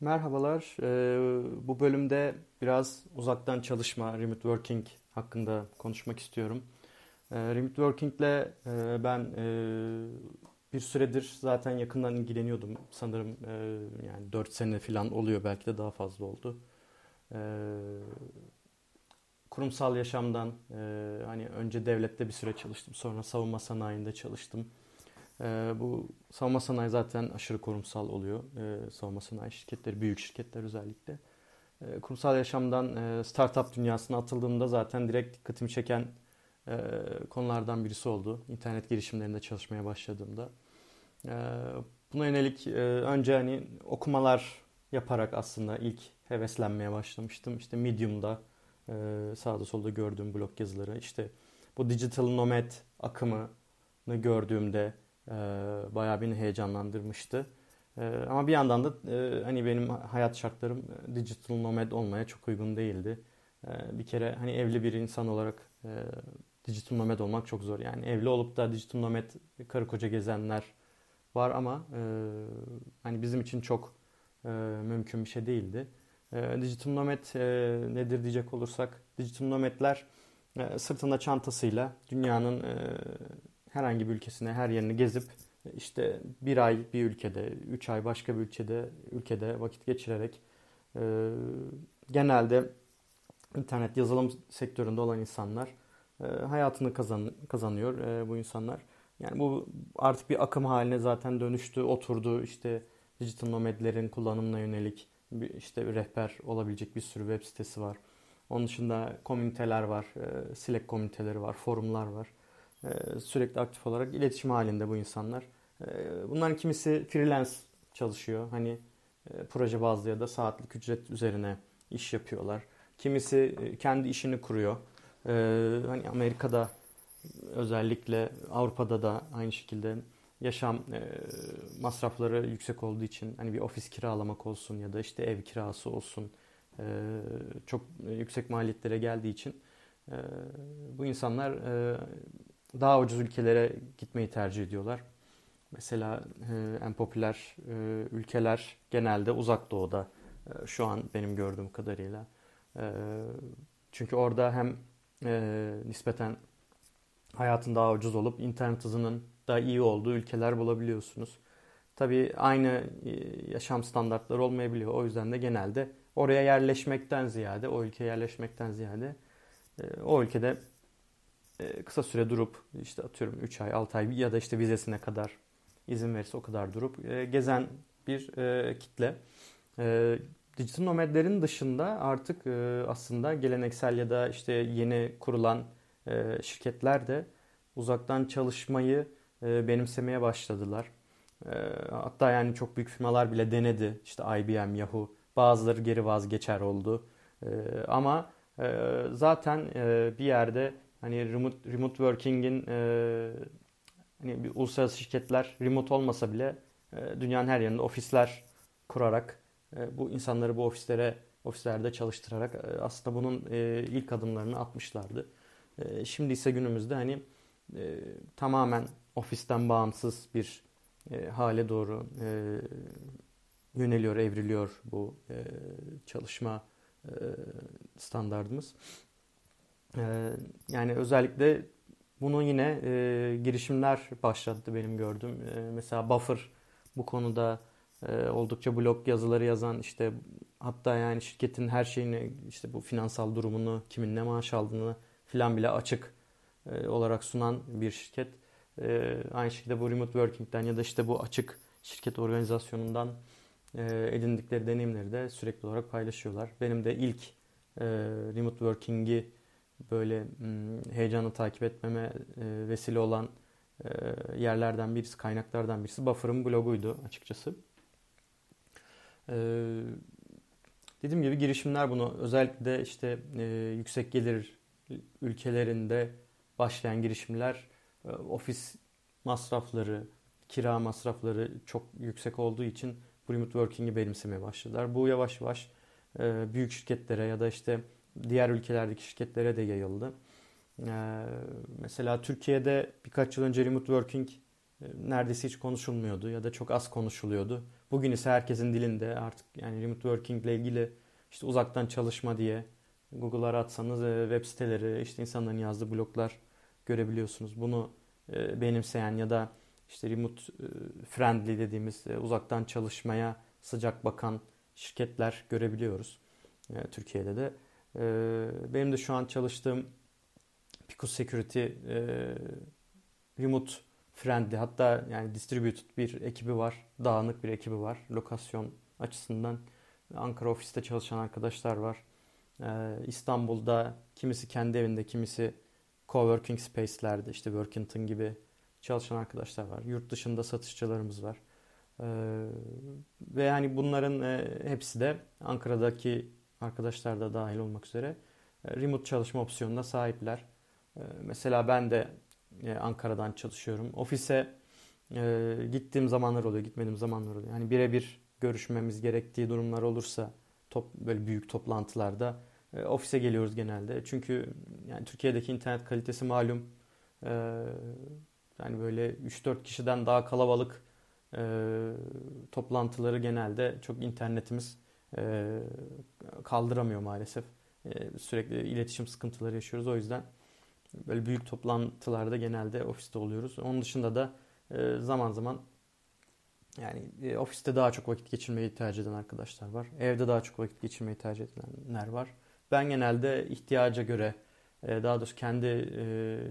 Merhabalar. Ee, bu bölümde biraz uzaktan çalışma, remote working hakkında konuşmak istiyorum. Ee, remote working ile e, ben e, bir süredir zaten yakından ilgileniyordum. Sanırım e, yani 4 sene falan oluyor belki de daha fazla oldu. Ee, kurumsal yaşamdan hani önce devlette bir süre çalıştım, sonra savunma sanayinde çalıştım. E, bu savunma sanayi zaten aşırı kurumsal oluyor. E, savunma sanayi şirketleri, büyük şirketler özellikle. E, kurumsal yaşamdan e, startup dünyasına atıldığımda zaten direkt dikkatimi çeken e, konulardan birisi oldu. İnternet girişimlerinde çalışmaya başladığımda. E, buna yönelik e, önce hani okumalar yaparak aslında ilk heveslenmeye başlamıştım. İşte Medium'da e, sağda solda gördüğüm blog yazıları, işte bu digital nomad akımını gördüğümde e, bayağı beni heyecanlandırmıştı. E, ama bir yandan da e, hani benim hayat şartlarım e, digital nomad olmaya çok uygun değildi. E, bir kere hani evli bir insan olarak e, digital nomad olmak çok zor. Yani evli olup da digital nomad karı koca gezenler var ama e, hani bizim için çok mümkün bir şey değildi. E, digital nomad nedir diyecek olursak, digital nomadler e, sırtında çantasıyla dünyanın herhangi bir ülkesine her yerini gezip işte bir ay bir ülkede, üç ay başka bir ülkede ülkede vakit geçirerek e, genelde internet yazılım sektöründe olan insanlar e, hayatını kazan, kazanıyor e, bu insanlar. Yani bu artık bir akım haline zaten dönüştü, oturdu. İşte dijital nomadlerin kullanımına yönelik bir, işte bir rehber olabilecek bir sürü web sitesi var. Onun dışında komüniteler var, e, Slack komüniteleri var, forumlar var. E, sürekli aktif olarak iletişim halinde bu insanlar. E, bunların kimisi freelance çalışıyor. Hani e, proje bazlı ya da saatlik ücret üzerine iş yapıyorlar. Kimisi kendi işini kuruyor. Hani Amerika'da özellikle Avrupa'da da aynı şekilde yaşam masrafları yüksek olduğu için hani bir ofis kiralamak olsun ya da işte ev kirası olsun çok yüksek maliyetlere geldiği için bu insanlar daha ucuz ülkelere gitmeyi tercih ediyorlar. Mesela e, en popüler e, ülkeler genelde uzak doğuda e, şu an benim gördüğüm kadarıyla. E, çünkü orada hem e, nispeten hayatın daha ucuz olup internet hızının daha iyi olduğu ülkeler bulabiliyorsunuz. Tabii aynı e, yaşam standartları olmayabiliyor. O yüzden de genelde oraya yerleşmekten ziyade, o ülkeye yerleşmekten ziyade e, o ülkede kısa süre durup işte atıyorum 3 ay 6 ay ya da işte vizesine kadar izin verirse o kadar durup e, gezen bir e, kitle. Dijital nomadlerin dışında artık aslında geleneksel ya da işte yeni kurulan şirketler de uzaktan çalışmayı benimsemeye başladılar. Hatta yani çok büyük firmalar bile denedi. İşte IBM, Yahoo. Bazıları geri vazgeçer oldu. Ama zaten bir yerde hani remote, remote working'in e, hani bir uluslararası şirketler remote olmasa bile e, dünyanın her yerinde ofisler kurarak e, bu insanları bu ofislere ofislerde çalıştırarak e, aslında bunun e, ilk adımlarını atmışlardı. E, şimdi ise günümüzde hani e, tamamen ofisten bağımsız bir e, hale doğru e, yöneliyor, evriliyor bu e, çalışma e, standartımız. Ee, yani özellikle bunu yine e, girişimler başlattı benim gördüğüm. E, mesela Buffer bu konuda e, oldukça blog yazıları yazan işte hatta yani şirketin her şeyini işte bu finansal durumunu kimin ne maaş aldığını filan bile açık e, olarak sunan bir şirket. E, aynı şekilde bu remote working'den ya da işte bu açık şirket organizasyonundan e, edindikleri deneyimleri de sürekli olarak paylaşıyorlar. Benim de ilk e, remote working'i böyle hmm, heyecanla takip etmeme e, vesile olan e, yerlerden birisi, kaynaklardan birisi Buffer'ın bloguydu açıkçası. E, dediğim gibi girişimler bunu özellikle işte yüksek gelir ülkelerinde başlayan girişimler ofis masrafları, kira masrafları çok yüksek olduğu için remote working'i benimsemeye başladılar. Bu yavaş yavaş büyük şirketlere ya da işte diğer ülkelerdeki şirketlere de yayıldı. Ee, mesela Türkiye'de birkaç yıl önce remote working e, neredeyse hiç konuşulmuyordu ya da çok az konuşuluyordu. Bugün ise herkesin dilinde artık yani remote working ile ilgili işte uzaktan çalışma diye Google'a atsanız e, web siteleri, işte insanların yazdığı bloglar görebiliyorsunuz. Bunu e, benimseyen ya da işte remote friendly dediğimiz uzaktan çalışmaya sıcak bakan şirketler görebiliyoruz. Türkiye'de de. Benim de şu an çalıştığım Picos Security remote friendly hatta yani distributed bir ekibi var. Dağınık bir ekibi var. Lokasyon açısından Ankara ofiste çalışan arkadaşlar var. Ee, İstanbul'da kimisi kendi evinde, kimisi coworking space'lerde işte Workington gibi çalışan arkadaşlar var. Yurt dışında satışçılarımız var. Ee, ve yani bunların e, hepsi de Ankara'daki arkadaşlar da dahil olmak üzere e, remote çalışma opsiyonuna sahipler. E, mesela ben de e, Ankara'dan çalışıyorum. Ofise gittiğim zamanlar oluyor, gitmediğim zamanlar oluyor. Yani birebir görüşmemiz gerektiği durumlar olursa top, böyle büyük toplantılarda ofise geliyoruz genelde. Çünkü yani Türkiye'deki internet kalitesi malum. Yani böyle 3-4 kişiden daha kalabalık toplantıları genelde çok internetimiz kaldıramıyor maalesef. E, sürekli iletişim sıkıntıları yaşıyoruz. O yüzden böyle büyük toplantılarda genelde ofiste oluyoruz. Onun dışında da e, zaman zaman yani e, ofiste daha çok vakit geçirmeyi tercih eden arkadaşlar var. Evde daha çok vakit geçirmeyi tercih edenler var. Ben genelde ihtiyaca göre, e, daha doğrusu kendi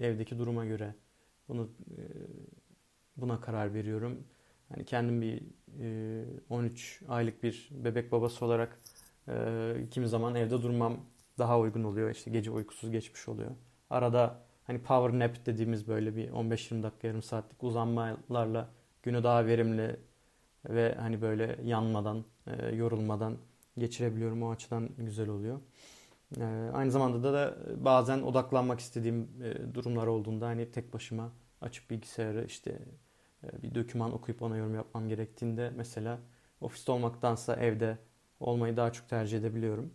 evdeki duruma göre bunu buna karar veriyorum. Yani kendim bir 13 aylık bir bebek babası olarak kimi zaman evde durmam daha uygun oluyor. İşte gece uykusuz geçmiş oluyor. Arada hani power nap dediğimiz böyle bir 15-20 dakika yarım saatlik uzanmalarla günü daha verimli ve hani böyle yanmadan, yorulmadan geçirebiliyorum. O açıdan güzel oluyor. Ee, aynı zamanda da, bazen odaklanmak istediğim e, durumlar olduğunda hani tek başıma açıp bilgisayarı işte e, bir doküman okuyup ona yorum yapmam gerektiğinde mesela ofiste olmaktansa evde olmayı daha çok tercih edebiliyorum.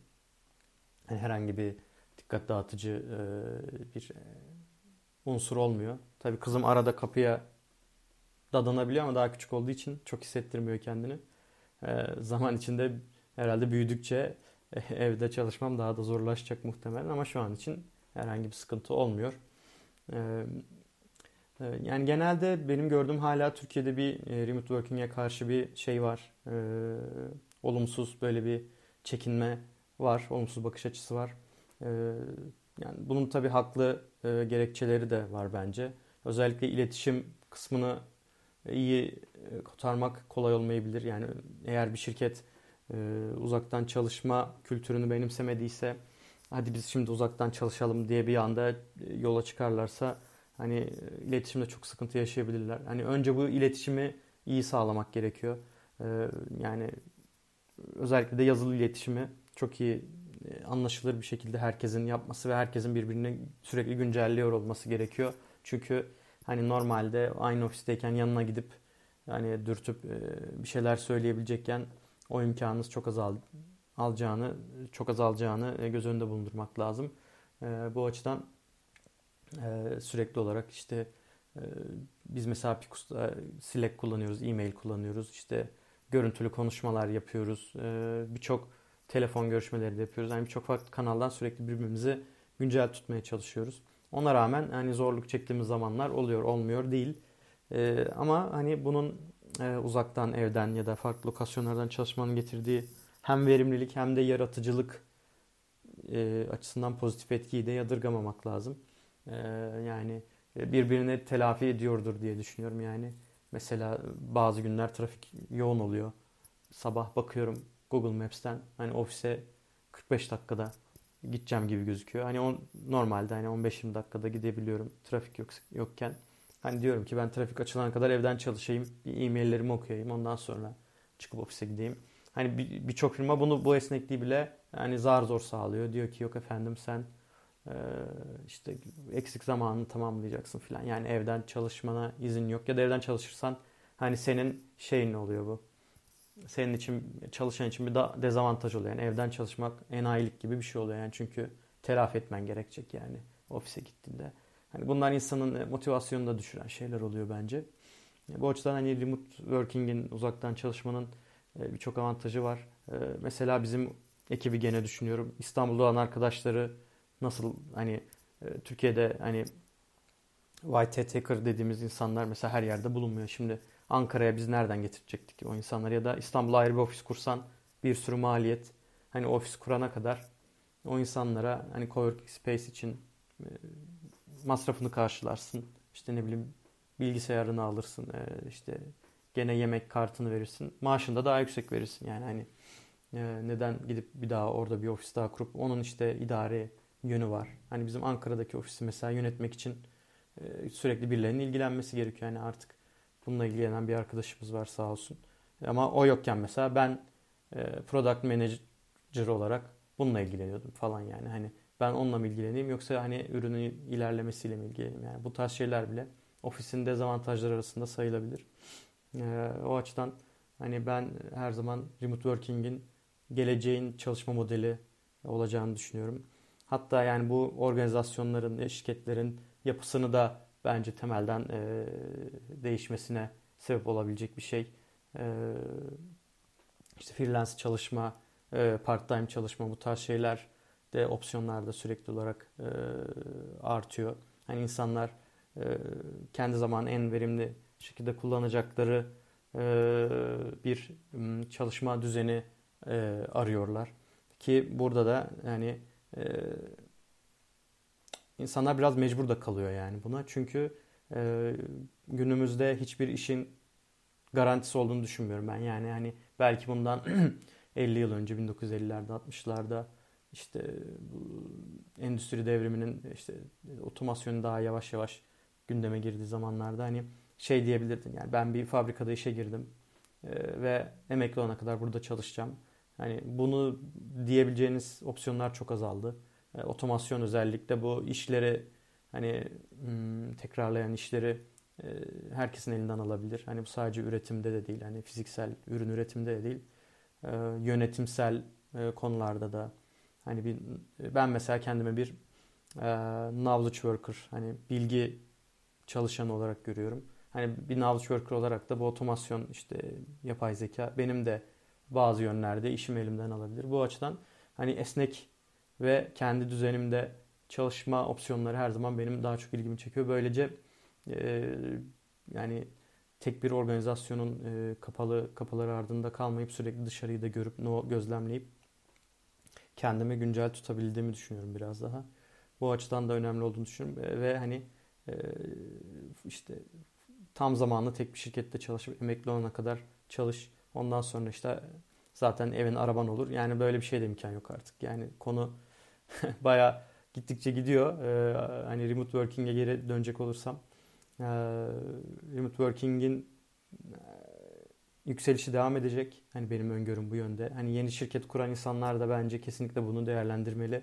Yani herhangi bir dikkat dağıtıcı e, bir unsur olmuyor. Tabii kızım arada kapıya dadanabiliyor ama daha küçük olduğu için çok hissettirmiyor kendini. Zaman içinde herhalde büyüdükçe evde çalışmam daha da zorlaşacak muhtemelen ama şu an için herhangi bir sıkıntı olmuyor. E, yani genelde benim gördüğüm hala Türkiye'de bir e, remote working'e karşı bir şey var. Ee, olumsuz böyle bir çekinme var. Olumsuz bakış açısı var. Ee, yani bunun tabii haklı e, gerekçeleri de var bence. Özellikle iletişim kısmını iyi kotarmak kolay olmayabilir. Yani eğer bir şirket e, uzaktan çalışma kültürünü benimsemediyse hadi biz şimdi uzaktan çalışalım diye bir anda e, yola çıkarlarsa hani e, iletişimde çok sıkıntı yaşayabilirler. Hani önce bu iletişimi iyi sağlamak gerekiyor. E, yani özellikle de yazılı iletişimi çok iyi e, anlaşılır bir şekilde herkesin yapması ve herkesin birbirini sürekli güncelliyor olması gerekiyor. Çünkü hani normalde aynı ofisteyken yanına gidip yani dürtüp bir şeyler söyleyebilecekken o imkanınız çok azal alacağını, çok azalacağını göz önünde bulundurmak lazım. Bu açıdan e, sürekli olarak işte biz mesela Picus'ta Slack kullanıyoruz, e-mail kullanıyoruz, işte görüntülü konuşmalar yapıyoruz, birçok telefon görüşmeleri de yapıyoruz. Yani birçok farklı kanaldan sürekli birbirimizi güncel tutmaya çalışıyoruz. Ona rağmen hani zorluk çektiğimiz zamanlar oluyor, olmuyor değil. ama hani bunun e, uzaktan evden ya da farklı lokasyonlardan çalışmanın getirdiği hem verimlilik hem de yaratıcılık e, açısından pozitif etkiyi de yadırgamamak lazım. E, yani birbirini telafi ediyordur diye düşünüyorum yani. Mesela bazı günler trafik yoğun oluyor. Sabah bakıyorum Google Maps'ten hani ofise 45 dakikada gideceğim gibi gözüküyor. Hani on, normalde hani 15-20 dakikada gidebiliyorum trafik yok, yokken. Hani diyorum ki ben trafik açılana kadar evden çalışayım, e-maillerimi okuyayım, ondan sonra çıkıp ofise gideyim. Hani birçok bir firma bunu bu esnekliği bile yani zar zor sağlıyor. Diyor ki yok efendim sen e, işte eksik zamanını tamamlayacaksın falan. Yani evden çalışmana izin yok ya da evden çalışırsan hani senin şeyin ne oluyor bu? Senin için çalışan için bir da dezavantaj oluyor. Yani evden çalışmak enayilik gibi bir şey oluyor yani çünkü telafi etmen gerekecek yani ofise gittiğinde. Hani bunlar insanın e, motivasyonunu da düşüren şeyler oluyor bence. Bu açıdan hani remote working'in uzaktan çalışmanın E, Birçok avantajı var. E, mesela bizim ekibi gene düşünüyorum. İstanbul'da olan arkadaşları nasıl hani e, Türkiye'de hani white taker dediğimiz insanlar mesela her yerde bulunmuyor. Şimdi Ankara'ya biz nereden getirecektik o insanları ya da İstanbul'a ayrı bir ofis kursan bir sürü maliyet. Hani ofis kurana kadar o insanlara hani coworking space için e, masrafını karşılarsın. İşte ne bileyim bilgisayarını alırsın. E, işte gene yemek kartını verirsin. Maaşını da daha yüksek verirsin. Yani hani neden gidip bir daha orada bir ofis daha kurup onun işte idare yönü var. Hani bizim Ankara'daki ofisi mesela yönetmek için sürekli birilerinin ilgilenmesi gerekiyor. Yani artık bununla ilgilenen bir arkadaşımız var sağ olsun. Ama o yokken mesela ben product manager olarak bununla ilgileniyordum falan yani. Hani ben onunla mı ilgileneyim yoksa hani ürünün ilerlemesiyle mi ilgileneyim? Yani bu tarz şeyler bile ofisin dezavantajları arasında sayılabilir. Ee, o açıdan hani ben her zaman remote working'in geleceğin çalışma modeli olacağını düşünüyorum. Hatta yani bu organizasyonların, şirketlerin yapısını da bence temelden e, değişmesine sebep olabilecek bir şey. E, işte freelance çalışma, e, part-time çalışma bu tarz şeyler de opsiyonlarda sürekli olarak e, artıyor. Hani insanlar e, kendi zaman en verimli şekilde kullanacakları e, bir çalışma düzeni e, arıyorlar. Ki burada da yani e, insanlar biraz mecbur da kalıyor yani buna. Çünkü e, günümüzde hiçbir işin garantisi olduğunu düşünmüyorum ben. Yani hani belki bundan 50 yıl önce 1950'lerde 60'larda işte bu endüstri devriminin işte otomasyonu daha yavaş yavaş gündeme girdiği zamanlarda hani şey diyebilirdin yani ben bir fabrikada işe girdim e, ve emekli olana kadar burada çalışacağım. Hani bunu diyebileceğiniz opsiyonlar çok azaldı. E, otomasyon özellikle bu işleri hani hmm, tekrarlayan işleri e, herkesin elinden alabilir. Hani bu sadece üretimde de değil, hani fiziksel ürün üretimde de değil, e, yönetimsel e, konularda da hani bir ben mesela kendime bir knowledge worker, hani bilgi çalışan olarak görüyorum. Hani bir knowledge worker olarak da bu otomasyon işte yapay zeka benim de bazı yönlerde işim elimden alabilir. Bu açıdan hani esnek ve kendi düzenimde çalışma opsiyonları her zaman benim daha çok ilgimi çekiyor. Böylece e, yani tek bir organizasyonun e, kapalı kapıları ardında kalmayıp sürekli dışarıyı da görüp no gözlemleyip kendimi güncel tutabildiğimi düşünüyorum biraz daha. Bu açıdan da önemli olduğunu düşünüyorum e, ve hani e, işte tam zamanlı tek bir şirkette çalışıp emekli olana kadar çalış. Ondan sonra işte zaten evin araban olur. Yani böyle bir şey de imkan yok artık. Yani konu baya gittikçe gidiyor. Ee, hani remote working'e geri dönecek olursam e, remote working'in e, yükselişi devam edecek. Hani benim öngörüm bu yönde. Hani yeni şirket kuran insanlar da bence kesinlikle bunu değerlendirmeli.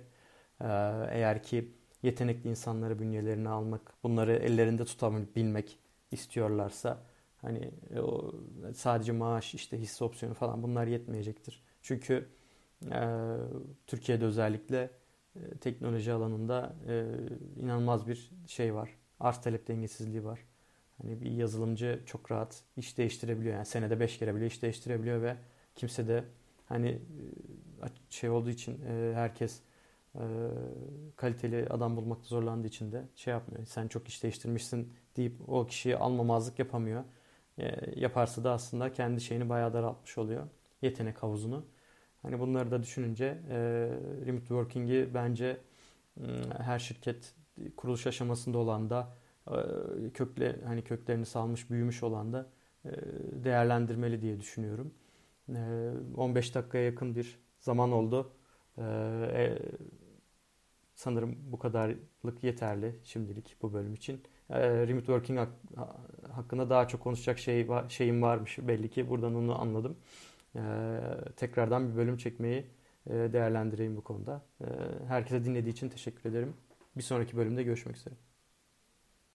Ee, eğer ki yetenekli insanları bünyelerine almak, bunları ellerinde tutabilmek istiyorlarsa hani e, o sadece maaş, işte hisse opsiyonu falan bunlar yetmeyecektir. Çünkü e, Türkiye'de özellikle e, teknoloji alanında e, inanılmaz bir şey var. Arz talep dengesizliği var. Hani bir yazılımcı çok rahat iş değiştirebiliyor. Yani senede 5 kere bile iş değiştirebiliyor ve kimse de hani e, şey olduğu için e, herkes e, kaliteli adam bulmakta zorlandığı için de şey yapmıyor. Sen çok iş değiştirmişsin deyip o kişiyi almamazlık yapamıyor. E, yaparsa da aslında kendi şeyini bayağı daraltmış oluyor. Yetenek havuzunu. Hani bunları da düşününce e, remote working'i bence e, her şirket kuruluş aşamasında olan da e, kökle hani köklerini salmış, büyümüş olan da e, değerlendirmeli diye düşünüyorum. E, 15 dakikaya yakın bir zaman oldu. E, e, sanırım bu kadarlık yeterli şimdilik bu bölüm için. E, remote working hak, hakkında daha çok konuşacak şey şeyim varmış belli ki. Buradan onu anladım. Ee, tekrardan bir bölüm çekmeyi e, değerlendireyim bu konuda. Ee, herkese dinlediği için teşekkür ederim. Bir sonraki bölümde görüşmek üzere.